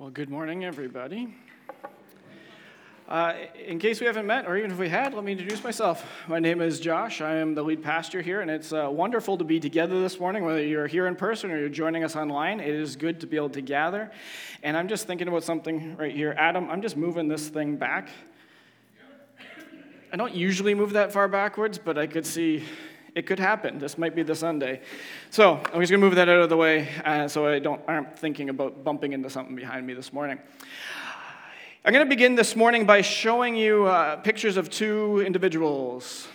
Well, good morning, everybody. Uh, in case we haven't met, or even if we had, let me introduce myself. My name is Josh. I am the lead pastor here, and it's uh, wonderful to be together this morning, whether you're here in person or you're joining us online. It is good to be able to gather. And I'm just thinking about something right here. Adam, I'm just moving this thing back. I don't usually move that far backwards, but I could see it could happen. This might be the Sunday. So I'm just going to move that out of the way uh, so I don't, aren't thinking about bumping into something behind me this morning. I'm going to begin this morning by showing you uh, pictures of two individuals.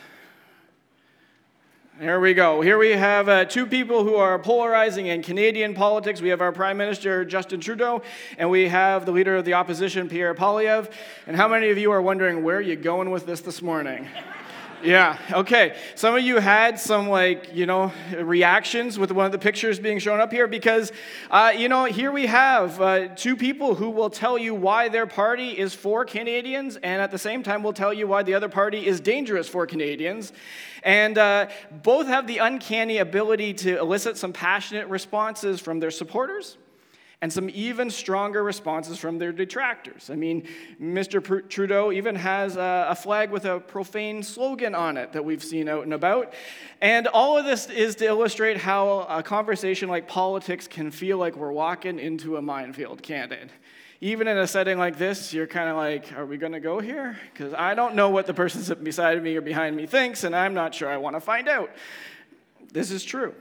Here we go. Here we have uh, two people who are polarizing in Canadian politics. We have our Prime Minister, Justin Trudeau, and we have the leader of the opposition, Pierre Poilievre. And how many of you are wondering where are you going with this this morning? Yeah, okay. Some of you had some, like, you know, reactions with one of the pictures being shown up here because, uh, you know, here we have uh, two people who will tell you why their party is for Canadians and at the same time will tell you why the other party is dangerous for Canadians. And uh, both have the uncanny ability to elicit some passionate responses from their supporters and some even stronger responses from their detractors. I mean, Mr. Trudeau even has a, flag with a profane slogan on it that we've seen out and about. And all of this is to illustrate how a conversation like politics can feel like we're walking into a minefield, can't it? Even in a setting like this, you're kind of like, are we going to go here? Because I don't know what the person beside me or behind me thinks, and I'm not sure I want to find out. This is true.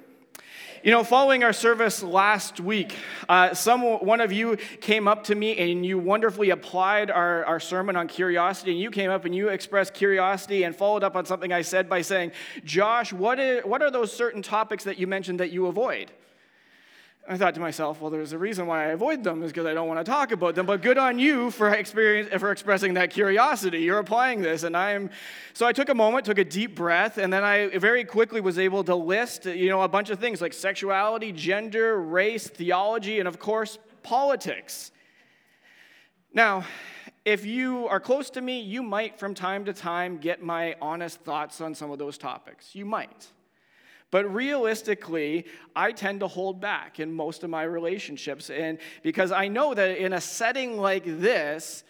You know, following our service last week, uh, some one of you came up to me and you wonderfully applied our, our sermon on curiosity. And you came up and you expressed curiosity and followed up on something I said by saying, Josh, what, is, what are those certain topics that you mentioned that you avoid? I thought to myself, well, there's a reason why I avoid them is because I don't want to talk about them. But good on you for experience for expressing that curiosity. You're applying this, and I'm. So I took a moment, took a deep breath, and then I very quickly was able to list, you know, a bunch of things like sexuality, gender, race, theology, and of course, politics. Now, if you are close to me, you might from time to time get my honest thoughts on some of those topics. You might. But realistically, I tend to hold back in most of my relationships. And because I know that in a setting like this,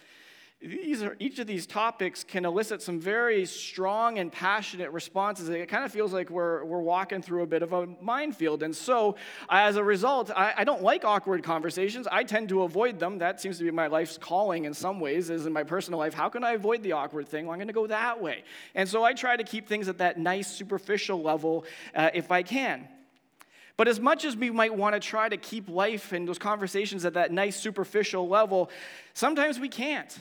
these are, each of these topics can elicit some very strong and passionate responses. It kind of feels like we're, we're walking through a bit of a minefield. And so, as a result, I, I don't like awkward conversations. I tend to avoid them. That seems to be my life's calling in some ways, is in my personal life. How can I avoid the awkward thing? Well, I'm going to go that way. And so, I try to keep things at that nice, superficial level uh, if I can. But as much as we might want to try to keep life and those conversations at that nice, superficial level, sometimes we can't.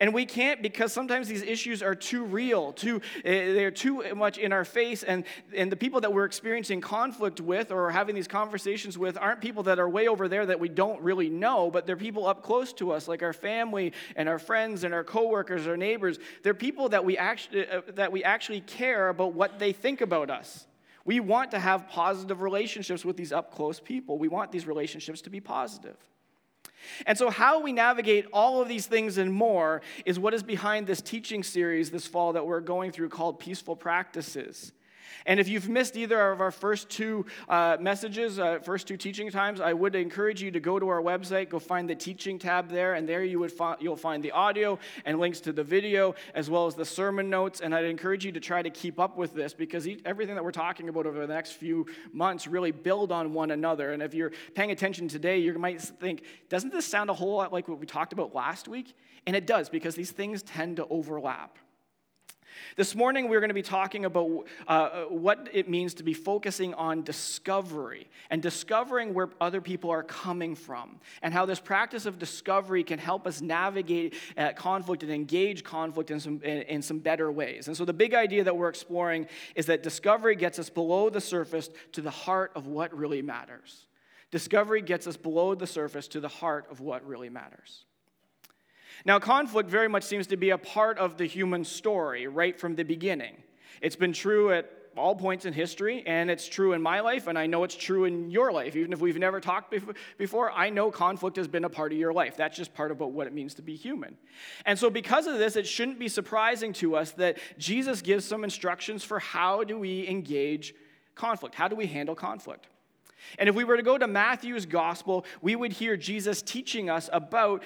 And we can't because sometimes these issues are too real, too, eh, they're too much in our face. And, and the people that we're experiencing conflict with or having these conversations with aren't people that are way over there that we don't really know, but they're people up close to us, like our family and our friends and our coworkers, our neighbors. They're people that we actually, uh, that we actually care about what they think about us. We want to have positive relationships with these up close people. We want these relationships to be positive. And so, how we navigate all of these things and more is what is behind this teaching series this fall that we're going through called Peaceful Practices. And if you've missed either of our first two uh, messages, uh, first two teaching times, I would encourage you to go to our website, go find the teaching tab there, and there you would fi- you'll find the audio and links to the video as well as the sermon notes. And I'd encourage you to try to keep up with this because everything that we're talking about over the next few months really build on one another. And if you're paying attention today, you might think, doesn't this sound a whole lot like what we talked about last week? And it does because these things tend to overlap. This morning, we're going to be talking about uh, what it means to be focusing on discovery and discovering where other people are coming from, and how this practice of discovery can help us navigate uh, conflict and engage conflict in some, in, in some better ways. And so, the big idea that we're exploring is that discovery gets us below the surface to the heart of what really matters. Discovery gets us below the surface to the heart of what really matters. Now, conflict very much seems to be a part of the human story right from the beginning. It's been true at all points in history, and it's true in my life, and I know it's true in your life. Even if we've never talked before, I know conflict has been a part of your life. That's just part of what it means to be human. And so, because of this, it shouldn't be surprising to us that Jesus gives some instructions for how do we engage conflict? How do we handle conflict? And if we were to go to Matthew's gospel, we would hear Jesus teaching us about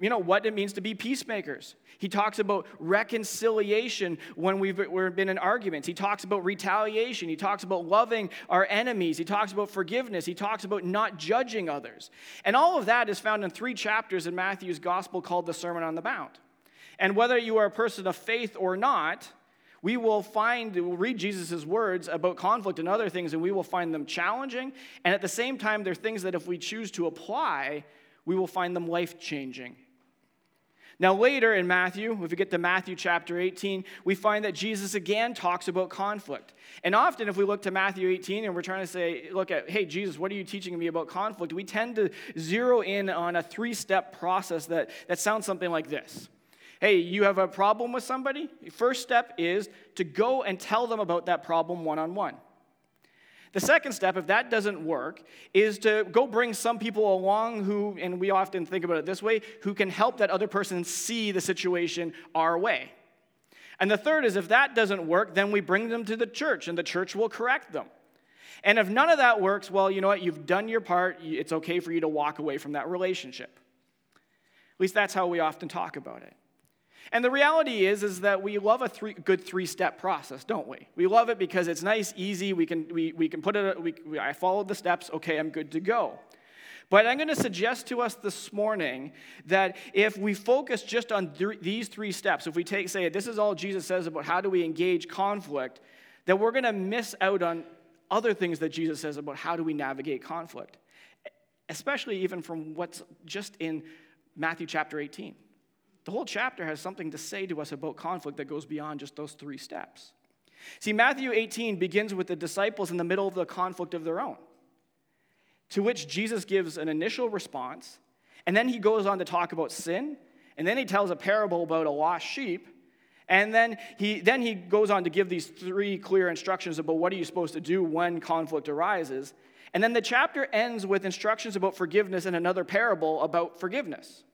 you know what it means to be peacemakers. He talks about reconciliation when we've, we've been in arguments. He talks about retaliation. He talks about loving our enemies. He talks about forgiveness. He talks about not judging others. And all of that is found in three chapters in Matthew's gospel called the Sermon on the Mount. And whether you are a person of faith or not, we will find, we'll read Jesus' words about conflict and other things, and we will find them challenging. And at the same time, they're things that if we choose to apply, we will find them life changing. Now, later in Matthew, if we get to Matthew chapter 18, we find that Jesus again talks about conflict. And often, if we look to Matthew 18 and we're trying to say, look at, hey, Jesus, what are you teaching me about conflict? We tend to zero in on a three step process that, that sounds something like this. Hey, you have a problem with somebody? First step is to go and tell them about that problem one on one. The second step, if that doesn't work, is to go bring some people along who, and we often think about it this way, who can help that other person see the situation our way. And the third is if that doesn't work, then we bring them to the church and the church will correct them. And if none of that works, well, you know what? You've done your part. It's okay for you to walk away from that relationship. At least that's how we often talk about it. And the reality is, is that we love a three, good three-step process, don't we? We love it because it's nice, easy. We can, we, we can put it, we, we, I followed the steps, okay, I'm good to go. But I'm going to suggest to us this morning that if we focus just on th- these three steps, if we take, say, this is all Jesus says about how do we engage conflict, that we're going to miss out on other things that Jesus says about how do we navigate conflict, especially even from what's just in Matthew chapter 18. The whole chapter has something to say to us about conflict that goes beyond just those three steps. See, Matthew 18 begins with the disciples in the middle of the conflict of their own, to which Jesus gives an initial response, and then he goes on to talk about sin, and then he tells a parable about a lost sheep, and then he, then he goes on to give these three clear instructions about what are you supposed to do when conflict arises. And then the chapter ends with instructions about forgiveness and another parable about forgiveness.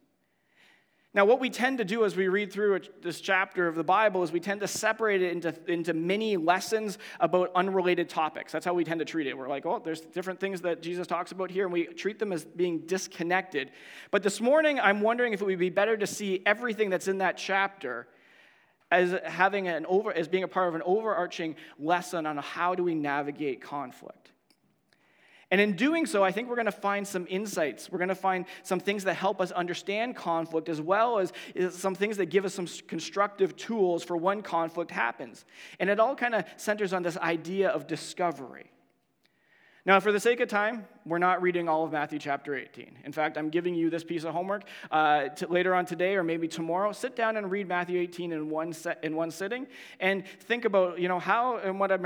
Now, what we tend to do as we read through this chapter of the Bible is we tend to separate it into, into mini lessons about unrelated topics. That's how we tend to treat it. We're like, oh, there's different things that Jesus talks about here, and we treat them as being disconnected. But this morning, I'm wondering if it would be better to see everything that's in that chapter as having an over as being a part of an overarching lesson on how do we navigate conflict. And in doing so, I think we're going to find some insights. We're going to find some things that help us understand conflict, as well as some things that give us some constructive tools for when conflict happens. And it all kind of centers on this idea of discovery. Now, for the sake of time, we're not reading all of Matthew chapter 18. In fact, I'm giving you this piece of homework uh, to, later on today or maybe tomorrow. Sit down and read Matthew 18 in one, set, in one sitting and think about, you know, how and what, I'm,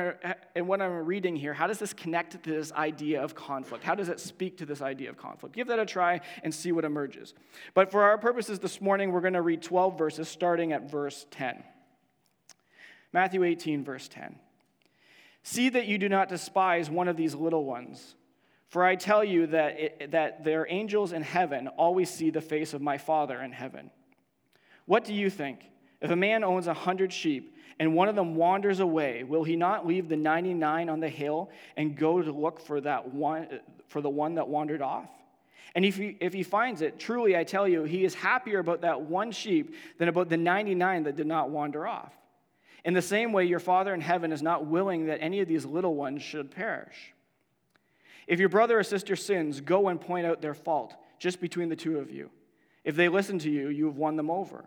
and what I'm reading here, how does this connect to this idea of conflict? How does it speak to this idea of conflict? Give that a try and see what emerges. But for our purposes this morning, we're going to read 12 verses starting at verse 10. Matthew 18, verse 10. See that you do not despise one of these little ones. For I tell you that, it, that their angels in heaven always see the face of my Father in heaven. What do you think? If a man owns a hundred sheep and one of them wanders away, will he not leave the 99 on the hill and go to look for, that one, for the one that wandered off? And if he, if he finds it, truly I tell you, he is happier about that one sheep than about the 99 that did not wander off. In the same way, your Father in heaven is not willing that any of these little ones should perish. If your brother or sister sins, go and point out their fault just between the two of you. If they listen to you, you have won them over.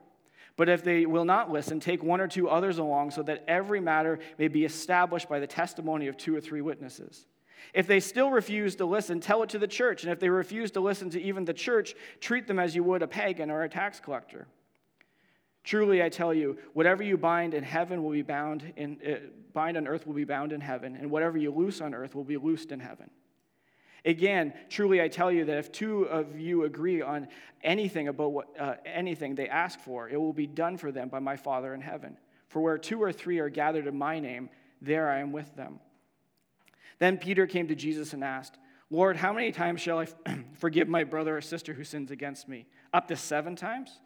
But if they will not listen, take one or two others along so that every matter may be established by the testimony of two or three witnesses. If they still refuse to listen, tell it to the church. And if they refuse to listen to even the church, treat them as you would a pagan or a tax collector. Truly, I tell you, whatever you bind in heaven will be bound in, uh, bind on earth will be bound in heaven, and whatever you loose on earth will be loosed in heaven. Again, truly, I tell you that if two of you agree on anything about what, uh, anything they ask for, it will be done for them by my Father in heaven. For where two or three are gathered in my name, there I am with them. Then Peter came to Jesus and asked, Lord, how many times shall I forgive my brother or sister who sins against me? Up to seven times?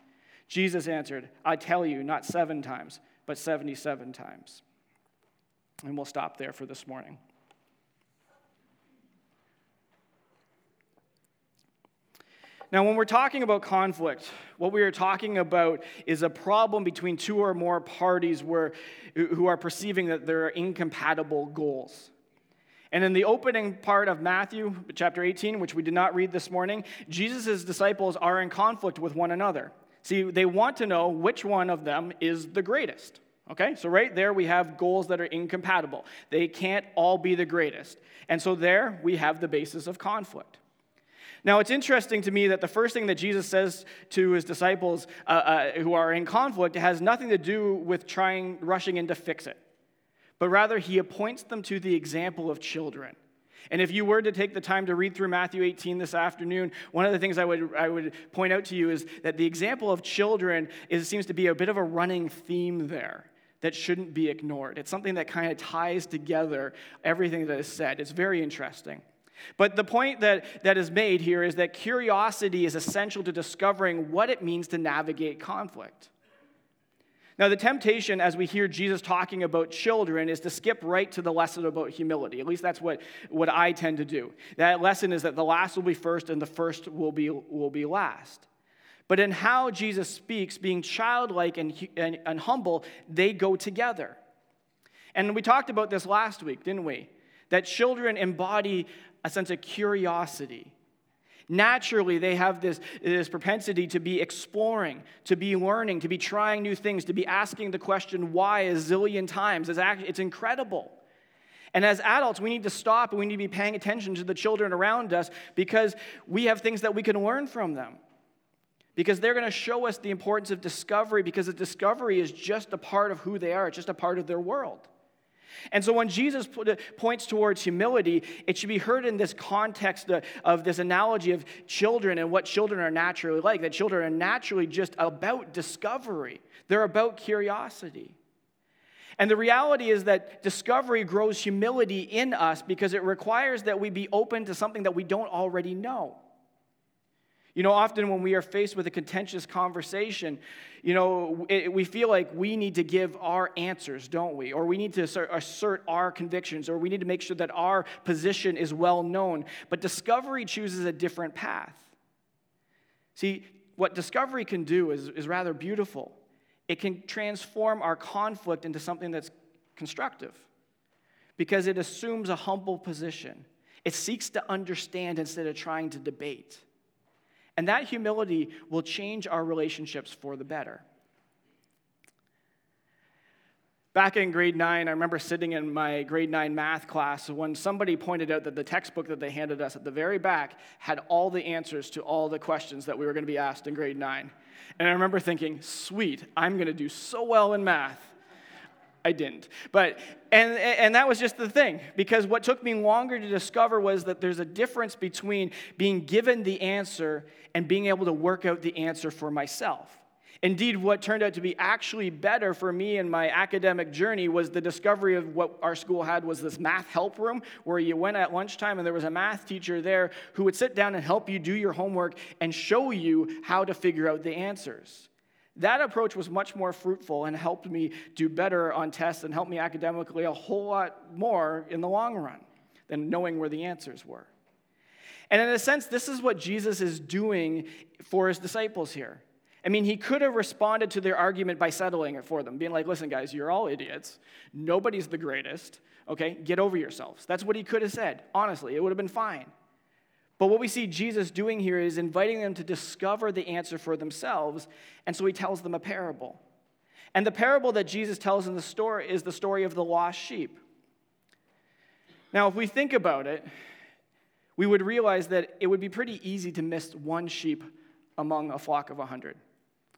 Jesus answered, I tell you, not seven times, but 77 times. And we'll stop there for this morning. Now, when we're talking about conflict, what we are talking about is a problem between two or more parties where, who are perceiving that there are incompatible goals. And in the opening part of Matthew chapter 18, which we did not read this morning, Jesus' disciples are in conflict with one another. See, they want to know which one of them is the greatest. Okay, so right there we have goals that are incompatible. They can't all be the greatest. And so there we have the basis of conflict. Now, it's interesting to me that the first thing that Jesus says to his disciples uh, uh, who are in conflict has nothing to do with trying, rushing in to fix it, but rather he appoints them to the example of children. And if you were to take the time to read through Matthew 18 this afternoon, one of the things I would, I would point out to you is that the example of children is, seems to be a bit of a running theme there that shouldn't be ignored. It's something that kind of ties together everything that is said. It's very interesting. But the point that, that is made here is that curiosity is essential to discovering what it means to navigate conflict. Now, the temptation as we hear Jesus talking about children is to skip right to the lesson about humility. At least that's what, what I tend to do. That lesson is that the last will be first and the first will be, will be last. But in how Jesus speaks, being childlike and, and, and humble, they go together. And we talked about this last week, didn't we? That children embody a sense of curiosity. Naturally, they have this, this propensity to be exploring, to be learning, to be trying new things, to be asking the question why a zillion times. It's, actually, it's incredible. And as adults, we need to stop and we need to be paying attention to the children around us because we have things that we can learn from them. Because they're going to show us the importance of discovery because the discovery is just a part of who they are, it's just a part of their world. And so when Jesus uh, points towards humility, it should be heard in this context uh, of this analogy of children and what children are naturally like. That children are naturally just about discovery, they're about curiosity. And the reality is that discovery grows humility in us because it requires that we be open to something that we don't already know. You know, often when we are faced with a contentious conversation, you know, it, we feel like we need to give our answers, don't we? Or we need to assert, assert our convictions, or we need to make sure that our position is well known. But discovery chooses a different path. See, what discovery can do is, is rather beautiful. It can transform our conflict into something that's constructive because it assumes a humble position. It seeks to understand instead of trying to debate. And that humility will change our relationships for the better. Back in grade nine, I remember sitting in my grade nine math class when somebody pointed out that the textbook that they handed us at the very back had all the answers to all the questions that we were going to be asked in grade nine. And I remember thinking, sweet, I'm going to do so well in math. I didn't. But, and, and that was just the thing, because what took me longer to discover was that there's a difference between being given the answer and being able to work out the answer for myself. Indeed, what turned out to be actually better for me in my academic journey was the discovery of what our school had was this math help room where you went at lunchtime and there was a math teacher there who would sit down and help you do your homework and show you how to figure out the answers. That approach was much more fruitful and helped me do better on tests and helped me academically a whole lot more in the long run than knowing where the answers were. And in a sense, this is what Jesus is doing for his disciples here. I mean, he could have responded to their argument by settling it for them, being like, listen, guys, you're all idiots. Nobody's the greatest. Okay, get over yourselves. That's what he could have said. Honestly, it would have been fine. But what we see Jesus doing here is inviting them to discover the answer for themselves, and so he tells them a parable. And the parable that Jesus tells in the story is the story of the lost sheep. Now, if we think about it, we would realize that it would be pretty easy to miss one sheep among a flock of a hundred.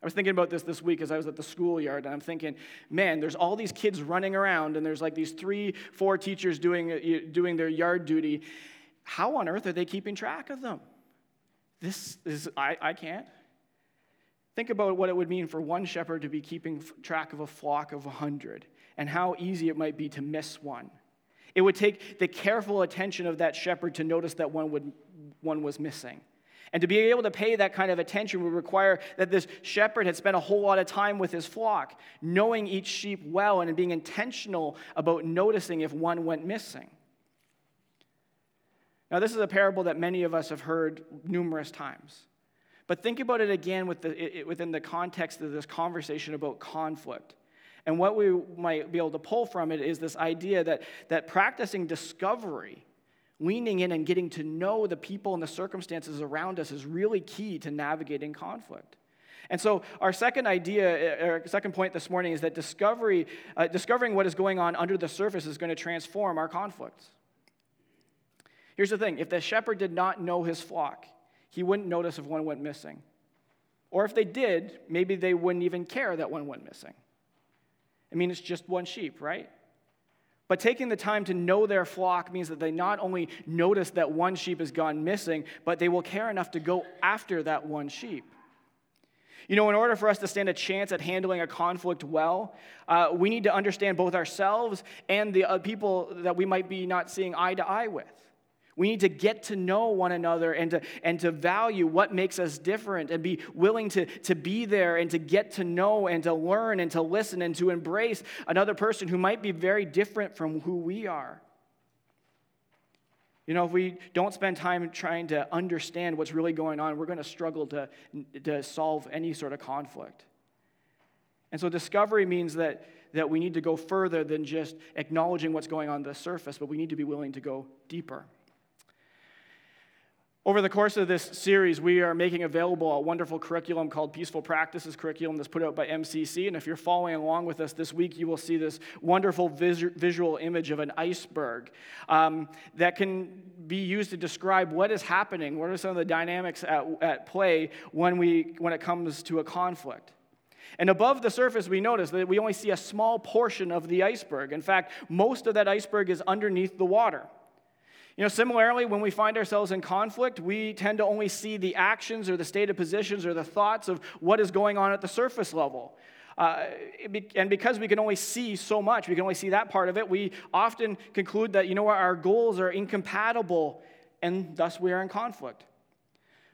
I was thinking about this this week as I was at the schoolyard, and I'm thinking, man, there's all these kids running around, and there's like these three, four teachers doing, doing their yard duty, how on earth are they keeping track of them? This is, I, I can't. Think about what it would mean for one shepherd to be keeping track of a flock of a hundred and how easy it might be to miss one. It would take the careful attention of that shepherd to notice that one, would, one was missing. And to be able to pay that kind of attention would require that this shepherd had spent a whole lot of time with his flock, knowing each sheep well and being intentional about noticing if one went missing. Now, this is a parable that many of us have heard numerous times. But think about it again with the, within the context of this conversation about conflict. And what we might be able to pull from it is this idea that, that practicing discovery, leaning in and getting to know the people and the circumstances around us is really key to navigating conflict. And so, our second idea, or second point this morning, is that discovery, uh, discovering what is going on under the surface is going to transform our conflicts. Here's the thing if the shepherd did not know his flock, he wouldn't notice if one went missing. Or if they did, maybe they wouldn't even care that one went missing. I mean, it's just one sheep, right? But taking the time to know their flock means that they not only notice that one sheep has gone missing, but they will care enough to go after that one sheep. You know, in order for us to stand a chance at handling a conflict well, uh, we need to understand both ourselves and the uh, people that we might be not seeing eye to eye with. We need to get to know one another and to, and to value what makes us different and be willing to, to be there and to get to know and to learn and to listen and to embrace another person who might be very different from who we are. You know, if we don't spend time trying to understand what's really going on, we're going to struggle to, to solve any sort of conflict. And so discovery means that, that we need to go further than just acknowledging what's going on the surface, but we need to be willing to go deeper. Over the course of this series, we are making available a wonderful curriculum called Peaceful Practices Curriculum that's put out by MCC. And if you're following along with us this week, you will see this wonderful vis- visual image of an iceberg um, that can be used to describe what is happening, what are some of the dynamics at, at play when, we, when it comes to a conflict. And above the surface, we notice that we only see a small portion of the iceberg. In fact, most of that iceberg is underneath the water. You know, similarly, when we find ourselves in conflict, we tend to only see the actions or the state of positions or the thoughts of what is going on at the surface level. Uh, and because we can only see so much, we can only see that part of it, we often conclude that, you know our goals are incompatible and thus we are in conflict.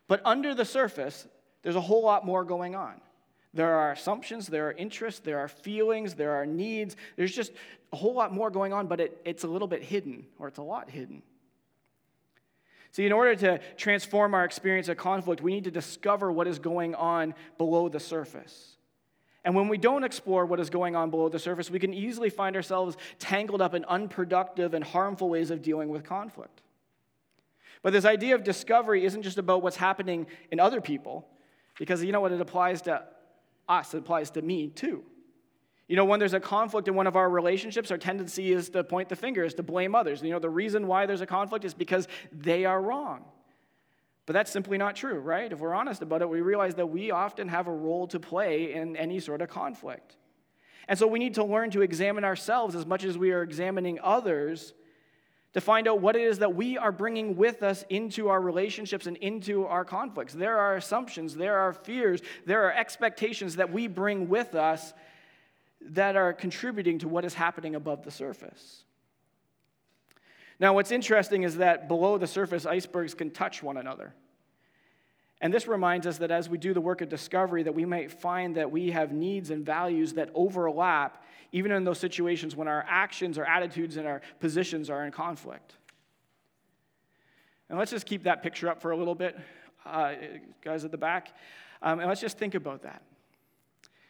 But under the surface, there's a whole lot more going on. There are assumptions, there are interests, there are feelings, there are needs. There's just a whole lot more going on, but it, it's a little bit hidden, or it's a lot hidden. See, in order to transform our experience of conflict, we need to discover what is going on below the surface. And when we don't explore what is going on below the surface, we can easily find ourselves tangled up in unproductive and harmful ways of dealing with conflict. But this idea of discovery isn't just about what's happening in other people, because you know what? It applies to us, it applies to me too. You know, when there's a conflict in one of our relationships, our tendency is to point the finger, is to blame others. You know, the reason why there's a conflict is because they are wrong. But that's simply not true, right? If we're honest about it, we realize that we often have a role to play in any sort of conflict. And so we need to learn to examine ourselves as much as we are examining others to find out what it is that we are bringing with us into our relationships and into our conflicts. There are assumptions, there are fears, there are expectations that we bring with us that are contributing to what is happening above the surface. Now, what's interesting is that below the surface, icebergs can touch one another. And this reminds us that as we do the work of discovery, that we might find that we have needs and values that overlap, even in those situations when our actions, our attitudes, and our positions are in conflict. And let's just keep that picture up for a little bit, uh, guys at the back. Um, and let's just think about that.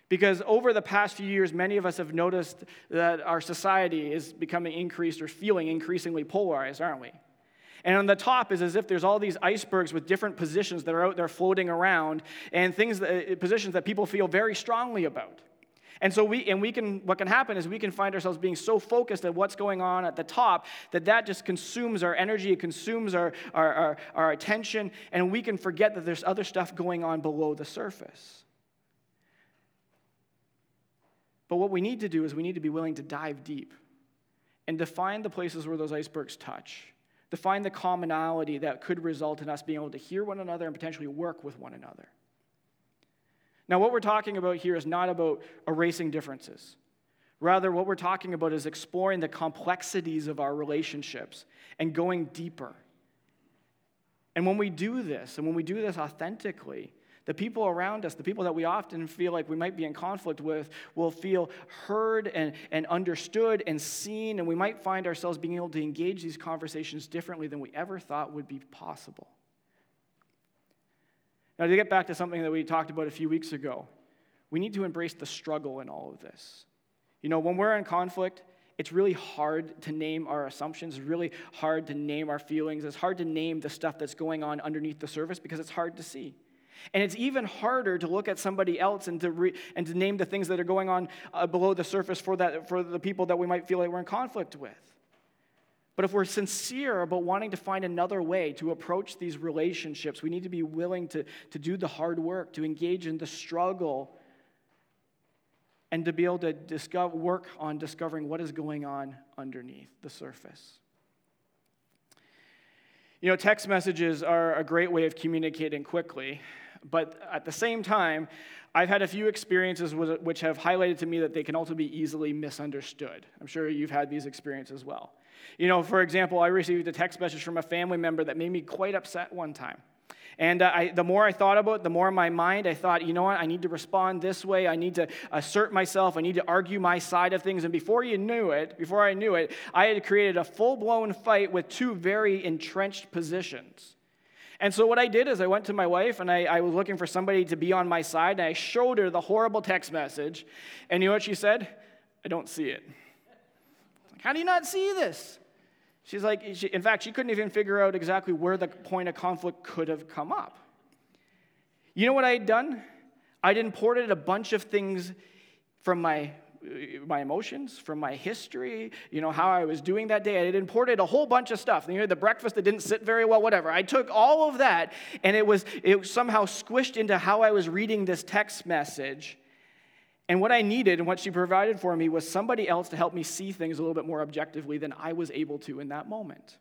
Because over the past few years, many of us have noticed that our society is becoming increased or feeling increasingly polarized, aren't we? And on the top is as if there's all these icebergs with different positions that are out there floating around and things that, uh, positions that people feel very strongly about. And so we and we can what can happen is we can find ourselves being so focused at what's going on at the top that that just consumes our energy, it consumes our, our, our, our attention, and we can forget that there's other stuff going on below the surface. But what we need to do is we need to be willing to dive deep and define the places where those icebergs touch. Define the commonality that could result in us being able to hear one another and potentially work with one another. Now, what we're talking about here is not about erasing differences. Rather, what we're talking about is exploring the complexities of our relationships and going deeper. And when we do this, and when we do this authentically, the people around us, the people that we often feel like we might be in conflict with, will feel heard and, and understood and seen, and we might find ourselves being able to engage these conversations differently than we ever thought would be possible. Now, to get back to something that we talked about a few weeks ago, we need to embrace the struggle in all of this. You know, when we're in conflict, it's really hard to name our assumptions. It's really hard to name our feelings. It's hard to name the stuff that's going on underneath the surface because it's hard to see. And it's even harder to look at somebody else and to, re- and to name the things that are going on uh, below the surface for, that, for the people that we might feel like we're in conflict with. But if we're sincere about wanting to find another way to approach these relationships, we need to be willing to, to do the hard work, to engage in the struggle, and to be able to discover, work on discovering what is going on underneath the surface. You know, text messages are a great way of communicating quickly, but at the same time, I've had a few experiences which have highlighted to me that they can also be easily misunderstood. I'm sure you've had these experiences as well. You know, for example, I received a text message from a family member that made me quite upset one time. And uh, I, the more I thought about it, the more in my mind I thought, you know what, I need to respond this way. I need to assert myself. I need to argue my side of things. And before you knew it, before I knew it, I had created a full blown fight with two very entrenched positions. And so what I did is I went to my wife and I, I, was looking for somebody to be on my side. And I showed her the horrible text message. And you know what she said? I don't see it. Like, How do you not see this? She's like, she, in fact, she couldn't even figure out exactly where the point of conflict could have come up. You know what I had done? I'd imported a bunch of things from my my emotions, from my history, you know, how I was doing that day. I had imported a whole bunch of stuff. You know, the breakfast that didn't sit very well, whatever. I took all of that and it was it was somehow squished into how I was reading this text message. And what I needed and what she provided for me was somebody else to help me see things a little bit more objectively than I was able to in that moment.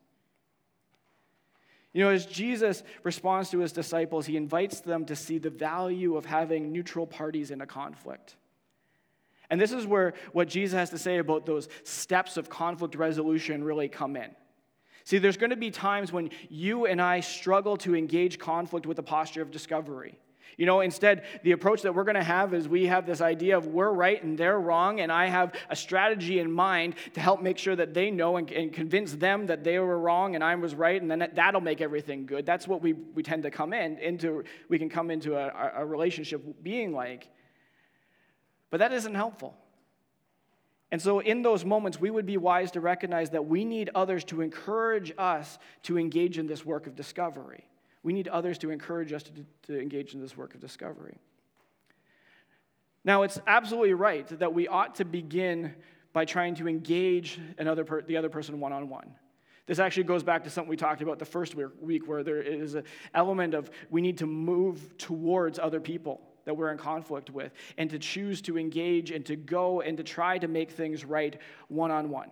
You know, as Jesus responds to his disciples, he invites them to see the value of having neutral parties in a conflict. And this is where what Jesus has to say about those steps of conflict resolution really come in. See, there's going to be times when you and I struggle to engage conflict with a posture of discovery. You know, instead, the approach that we're going to have is we have this idea of we're right and they're wrong, and I have a strategy in mind to help make sure that they know and, and convince them that they were wrong and I was right, and then that'll make everything good. That's what we, we tend to come in into. We can come into a, a relationship being like. But that isn't helpful. And so, in those moments, we would be wise to recognize that we need others to encourage us to engage in this work of discovery. We need others to encourage us to, to engage in this work of discovery. Now, it's absolutely right that we ought to begin by trying to engage another per, the other person one on one. This actually goes back to something we talked about the first week, where there is an element of we need to move towards other people that we're in conflict with and to choose to engage and to go and to try to make things right one on one.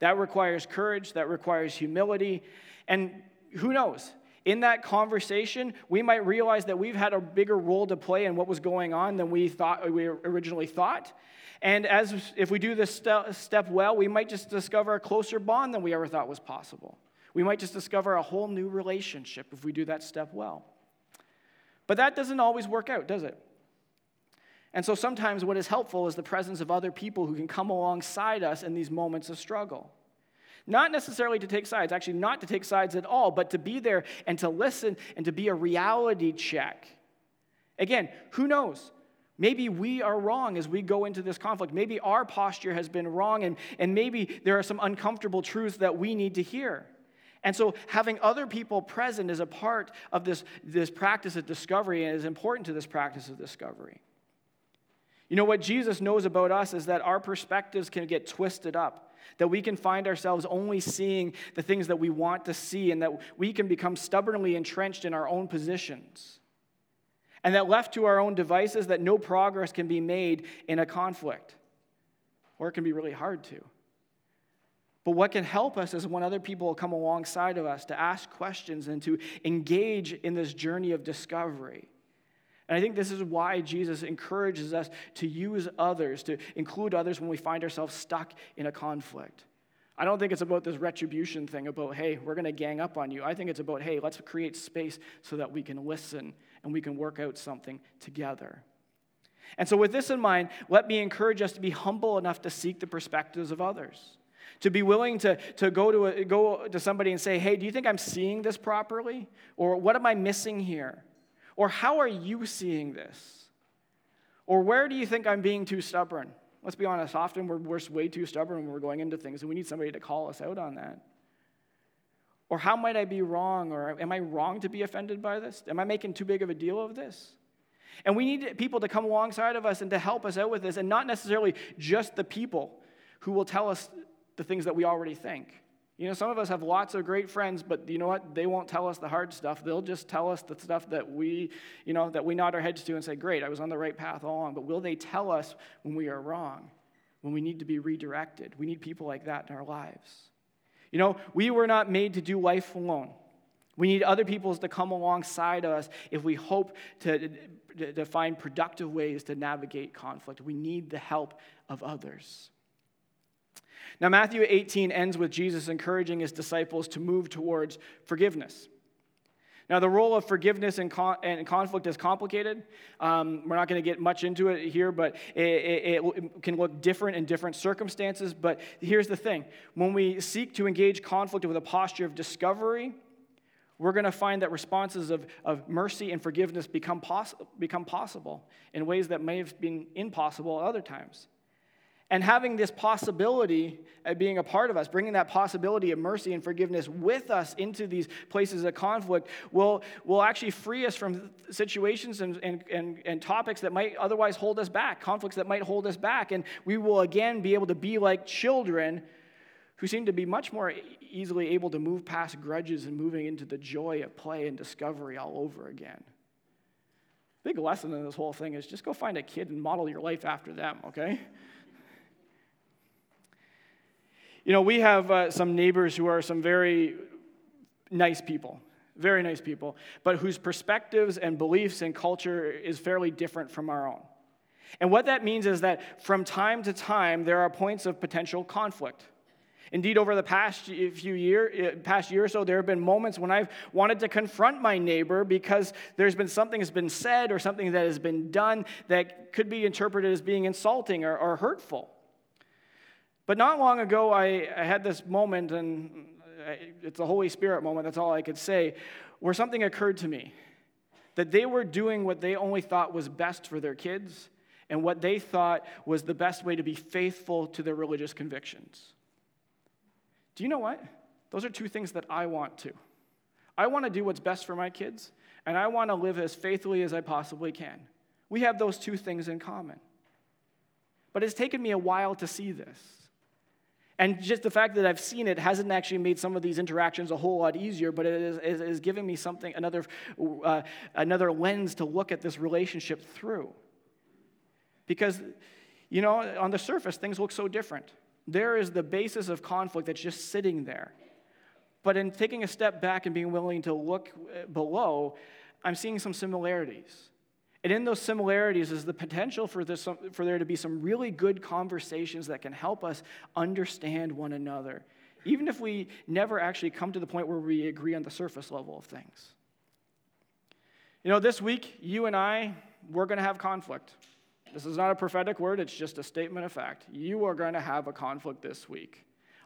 That requires courage, that requires humility, and who knows? in that conversation, we might realize that we've had a bigger role to play in what was going on than we thought we originally thought. And as if we do this step well, we might just discover a closer bond than we ever thought was possible. We might just discover a whole new relationship if we do that step well. But that doesn't always work out, does it? And so sometimes what is helpful is the presence of other people who can come alongside us in these moments of struggle. Not necessarily to take sides, actually, not to take sides at all, but to be there and to listen and to be a reality check. Again, who knows? Maybe we are wrong as we go into this conflict. Maybe our posture has been wrong, and, and maybe there are some uncomfortable truths that we need to hear. And so, having other people present is a part of this, this practice of discovery and is important to this practice of discovery. You know, what Jesus knows about us is that our perspectives can get twisted up that we can find ourselves only seeing the things that we want to see, and that we can become stubbornly entrenched in our own positions. And that left to our own devices, that no progress can be made in a conflict, or it can be really hard to. But what can help us is when other people come alongside of us to ask questions and to engage in this journey of discovery. And I think this is why Jesus encourages us to use others, to include others when we find ourselves stuck in a conflict. I don't think it's about this retribution thing about, hey, we're going to gang up on you. I think it's about, hey, let's create space so that we can listen and we can work out something together. And so, with this in mind, let me encourage us to be humble enough to seek the perspectives of others. To be willing to, to go, to a, go to somebody and say, hey, do you think I'm seeing this properly? Or what am I missing here? Or how are you seeing this? Or where do you think I'm being too stubborn? Let's be honest, often we're, we're way too stubborn when we're going into things, and we need somebody to call us out on that. Or how might I be wrong? Or am I wrong to be offended by this? Am I making too big of a deal of this? And we need people to come alongside of us and to help us out with this, and not necessarily just the people who will tell us the things that we already think. You know, some of us have lots of great friends, but you know what? They won't tell us the hard stuff. They'll just tell us the stuff that we, you know, that we nod our heads to and say, Great, I was on the right path all along. But will they tell us when we are wrong, when we need to be redirected? We need people like that in our lives. You know, we were not made to do life alone. We need other people to come alongside us if we hope to, to find productive ways to navigate conflict. We need the help of others. Now, Matthew 18 ends with Jesus encouraging his disciples to move towards forgiveness. Now, the role of forgiveness and, con- and conflict is complicated. Um, we're not going to get much into it here, but it, it, it, can look different in different circumstances. But here's the thing when we seek to engage conflict with a posture of discovery, we're going to find that responses of, of mercy and forgiveness become, poss- become possible in ways that may have been impossible at other times. And having this possibility of being a part of us, bringing that possibility of mercy and forgiveness with us into these places of conflict, will, will actually free us from situations and, and, and, and topics that might otherwise hold us back, conflicts that might hold us back. And we will again be able to be like children who seem to be much more easily able to move past grudges and moving into the joy of play and discovery all over again. Big lesson in this whole thing is just go find a kid and model your life after them, okay? You know, we have uh, some neighbors who are some very nice people, very nice people, but whose perspectives and beliefs and culture is fairly different from our own. And what that means is that from time to time, there are points of potential conflict. Indeed, over the past few year, past year or so, there have been moments when I've wanted to confront my neighbor because there's been something that's been said or something that has been done that could be interpreted as being insulting or, or hurtful. But not long ago, I, I had this moment, and it's a Holy Spirit moment, that's all I could say, where something occurred to me that they were doing what they only thought was best for their kids and what they thought was the best way to be faithful to their religious convictions. Do you know what? Those are two things that I want to. I want to do what's best for my kids, and I want to live as faithfully as I possibly can. We have those two things in common. But it's taken me a while to see this. And just the fact that I've seen it hasn't actually made some of these interactions a whole lot easier, but it is, giving me something, another, uh, another lens to look at this relationship through. Because, you know, on the surface, things look so different. There is the basis of conflict that's just sitting there. But in taking a step back and being willing to look uh, below, I'm seeing some similarities. And in those similarities is the potential for, this, for there to be some really good conversations that can help us understand one another, even if we never actually come to the point where we agree on the surface level of things. You know, this week, you and I, we're going to have conflict. This is not a prophetic word, it's just a statement of fact. You are going to have a conflict this week.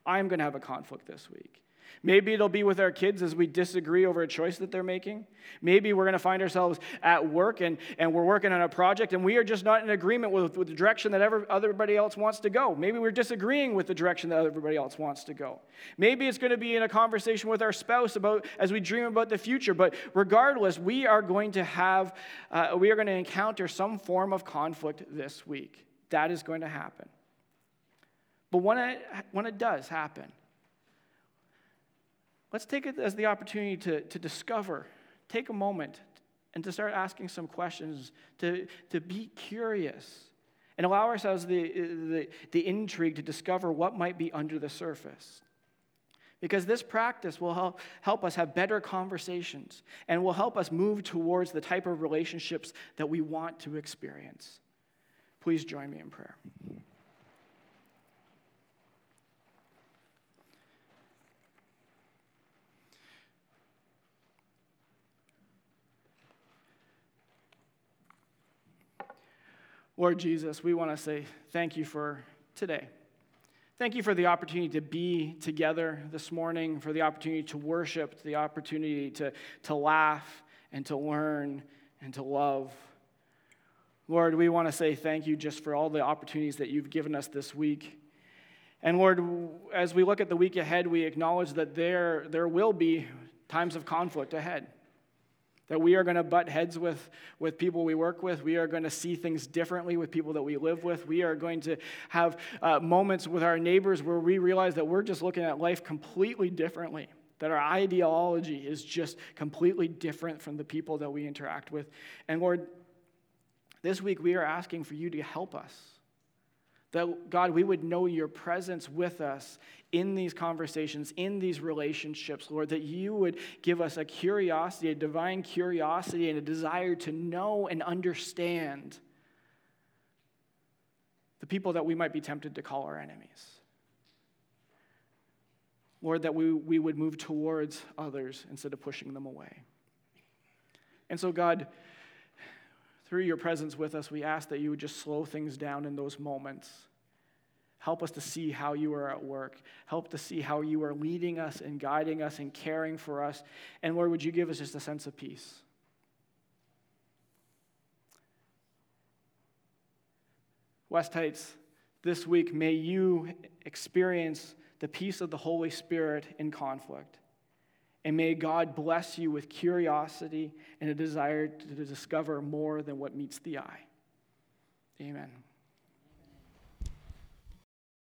I'm going to have a conflict this week. Maybe it'll be with our kids as we disagree over a choice that they're making. Maybe we're going to find ourselves at work and, and we're working on a project and we are just not in agreement with, with the direction that every, everybody else wants to go. Maybe we're disagreeing with the direction that everybody else wants to go. Maybe it's going to be in a conversation with our spouse about as we dream about the future. But regardless, we are going to have, uh, we are going to encounter some form of conflict this week. That is going to happen. But when it, when it does happen, Let's take it as the opportunity to, to discover, take a moment, and to start asking some questions, to, to be curious, and allow ourselves the, the, the intrigue to discover what might be under the surface. Because this practice will help, help us have better conversations and will help us move towards the type of relationships that we want to experience. Please join me in prayer. Lord Jesus, we want to say thank you for today. Thank you for the opportunity to be together this morning, for the opportunity to worship, the opportunity to, to laugh and to learn and to love. Lord, we want to say thank you just for all the opportunities that you've given us this week. And Lord, as we look at the week ahead, we acknowledge that there, there will be times of conflict ahead. That we are going to butt heads with, with people we work with. We are going to see things differently with people that we live with. We are going to have uh, moments with our neighbors where we realize that we're just looking at life completely differently. That our ideology is just completely different from the people that we interact with. And Lord, this week we are asking for you to help us. That, God, we would know your presence with us in these conversations, in these relationships, Lord, that you would give us a curiosity, a divine curiosity, and a desire to know and understand the people that we might be tempted to call our enemies. Lord, that we, we would move towards others instead of pushing them away. And so, God, through your presence with us, we ask that you would just slow things down in those moments. Help us to see how you are at work. Help to see how you are leading us and guiding us and caring for us. And Lord, would you give us just a sense of peace? West Heights, this week, may you experience the peace of the Holy Spirit in conflict. And may God bless you with curiosity and a desire to discover more than what meets the eye. Amen.